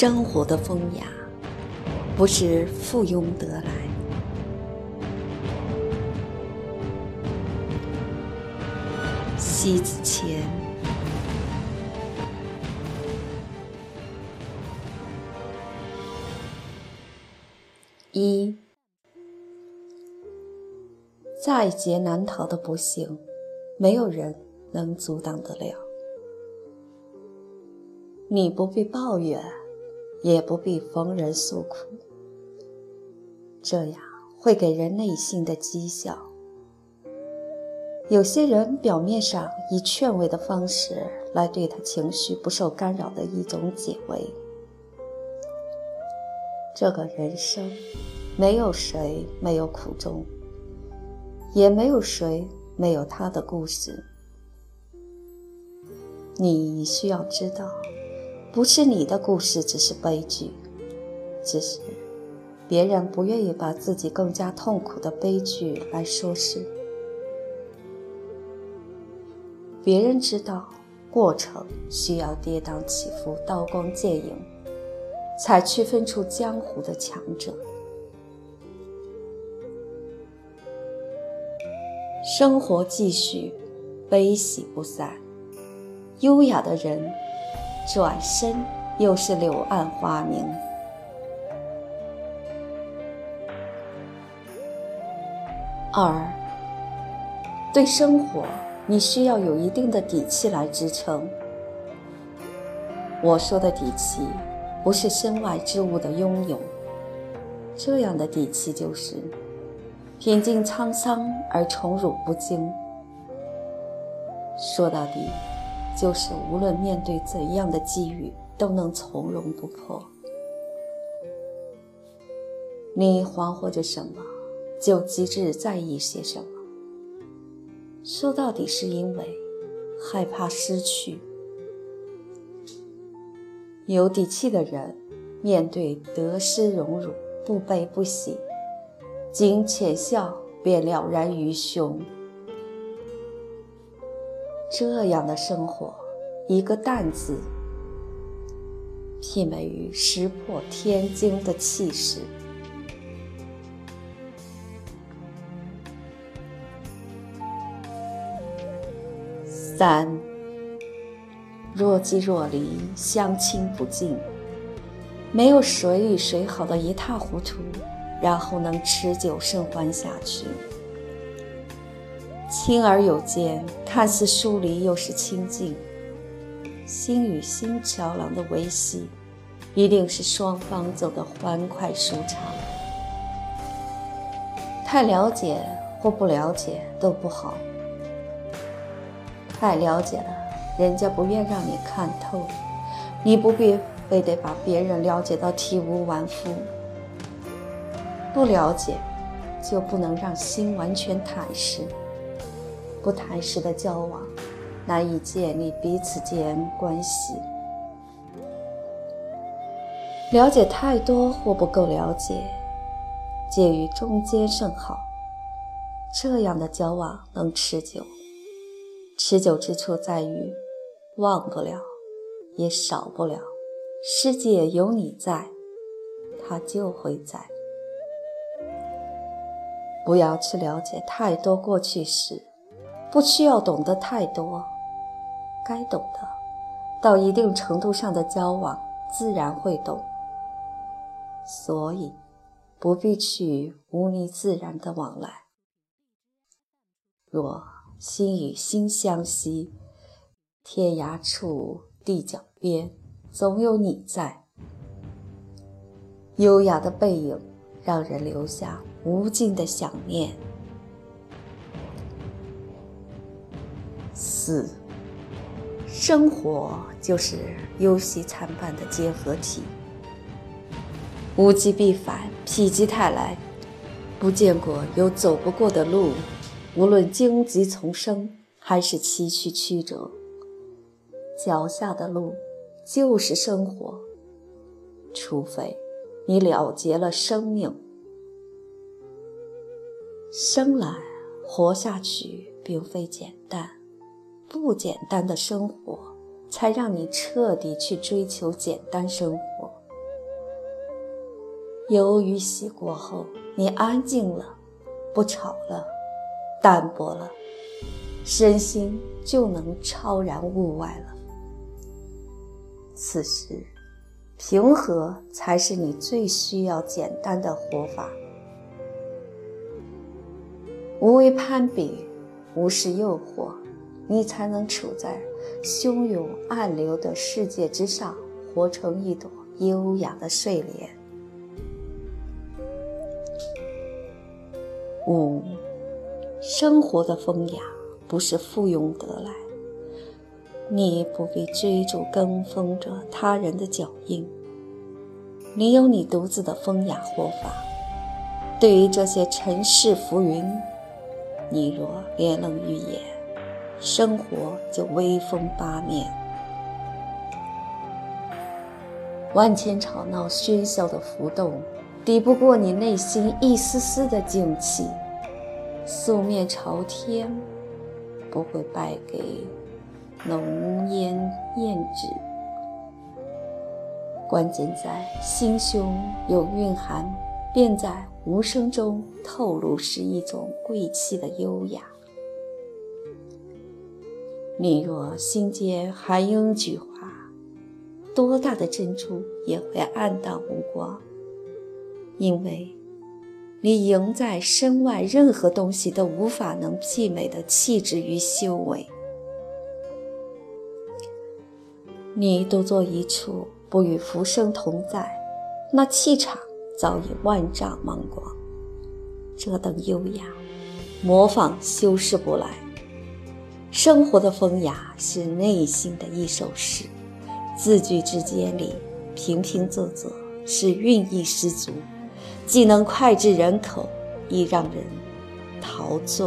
生活的风雅，不是附庸得来。西子谦，一，在劫难逃的不幸，没有人能阻挡得了。你不必抱怨，也不必逢人诉苦，这样会给人内心的讥笑。有些人表面上以劝慰的方式来对他情绪不受干扰的一种解围。这个人生，没有谁没有苦衷，也没有谁没有他的故事。你需要知道。不是你的故事只是悲剧，只是别人不愿意把自己更加痛苦的悲剧来说事。别人知道过程需要跌宕起伏、刀光剑影，才区分出江湖的强者。生活继续，悲喜不散，优雅的人。转身又是柳暗花明。二，对生活，你需要有一定的底气来支撑。我说的底气，不是身外之物的拥有，这样的底气就是品尽沧桑而宠辱不惊。说到底。就是无论面对怎样的际遇，都能从容不迫。你惶惑着什么，就极致在意些什么。说到底，是因为害怕失去。有底气的人，面对得失荣辱，不悲不喜，仅浅笑，便了然于胸。这样的生活，一个“淡”字，媲美于石破天惊的气势。三，若即若离，相亲不近，没有谁与谁好的一塌糊涂，然后能持久生还下去。亲而有间，看似疏离，又是亲近；心与心桥梁的维系，一定是双方走得欢快舒畅。太了解或不了解都不好。太了解了，人家不愿让你看透，你不必非得把别人了解到体无完肤。不了解，就不能让心完全坦实。不谈实的交往，难以建立彼此间关系。了解太多或不够了解，介于中间甚好。这样的交往能持久。持久之处在于，忘不了，也少不了。世界有你在，它就会在。不要去了解太多过去时。不需要懂得太多，该懂的，到一定程度上的交往自然会懂。所以，不必去无逆自然的往来。若心与心相惜，天涯处地角边，总有你在。优雅的背影，让人留下无尽的想念。四，生活就是忧喜参半的结合体，物极必反，否极泰来。不见过有走不过的路，无论荆棘丛生还是崎岖曲折，脚下的路就是生活。除非你了结了生命，生来活下去并非简。不简单的生活，才让你彻底去追求简单生活。忧与喜过后，你安静了，不吵了，淡泊了，身心就能超然物外了。此时，平和才是你最需要简单的活法。无为攀比，无视诱惑，你才能处在汹涌暗流的世界之上，活成一朵优雅的睡莲。五，生活的风雅不是附庸得来，你不必追逐跟风着他人的脚印，你有你独自的风雅活法。对于这些尘世浮云，你若连愣于眼，生活就威风八面。万千吵闹喧嚣的浮动。抵不过你内心一丝丝的静气，素面朝天，不会败给浓烟艳纸。关键在心胸有蕴含，便在无声中透露是一种贵气的优雅。你若心间含英菊花，多大的珍珠也会黯淡无光。因为，你赢在身外任何东西都无法能媲美的气质与修为。你独坐一处，不与浮生同在，那气场早已万丈芒光。这等优雅，模仿修饰不来。生活的风雅是内心的一首诗，字句之间里平平仄仄是韵意十足。既能脍炙人口，亦让人陶醉。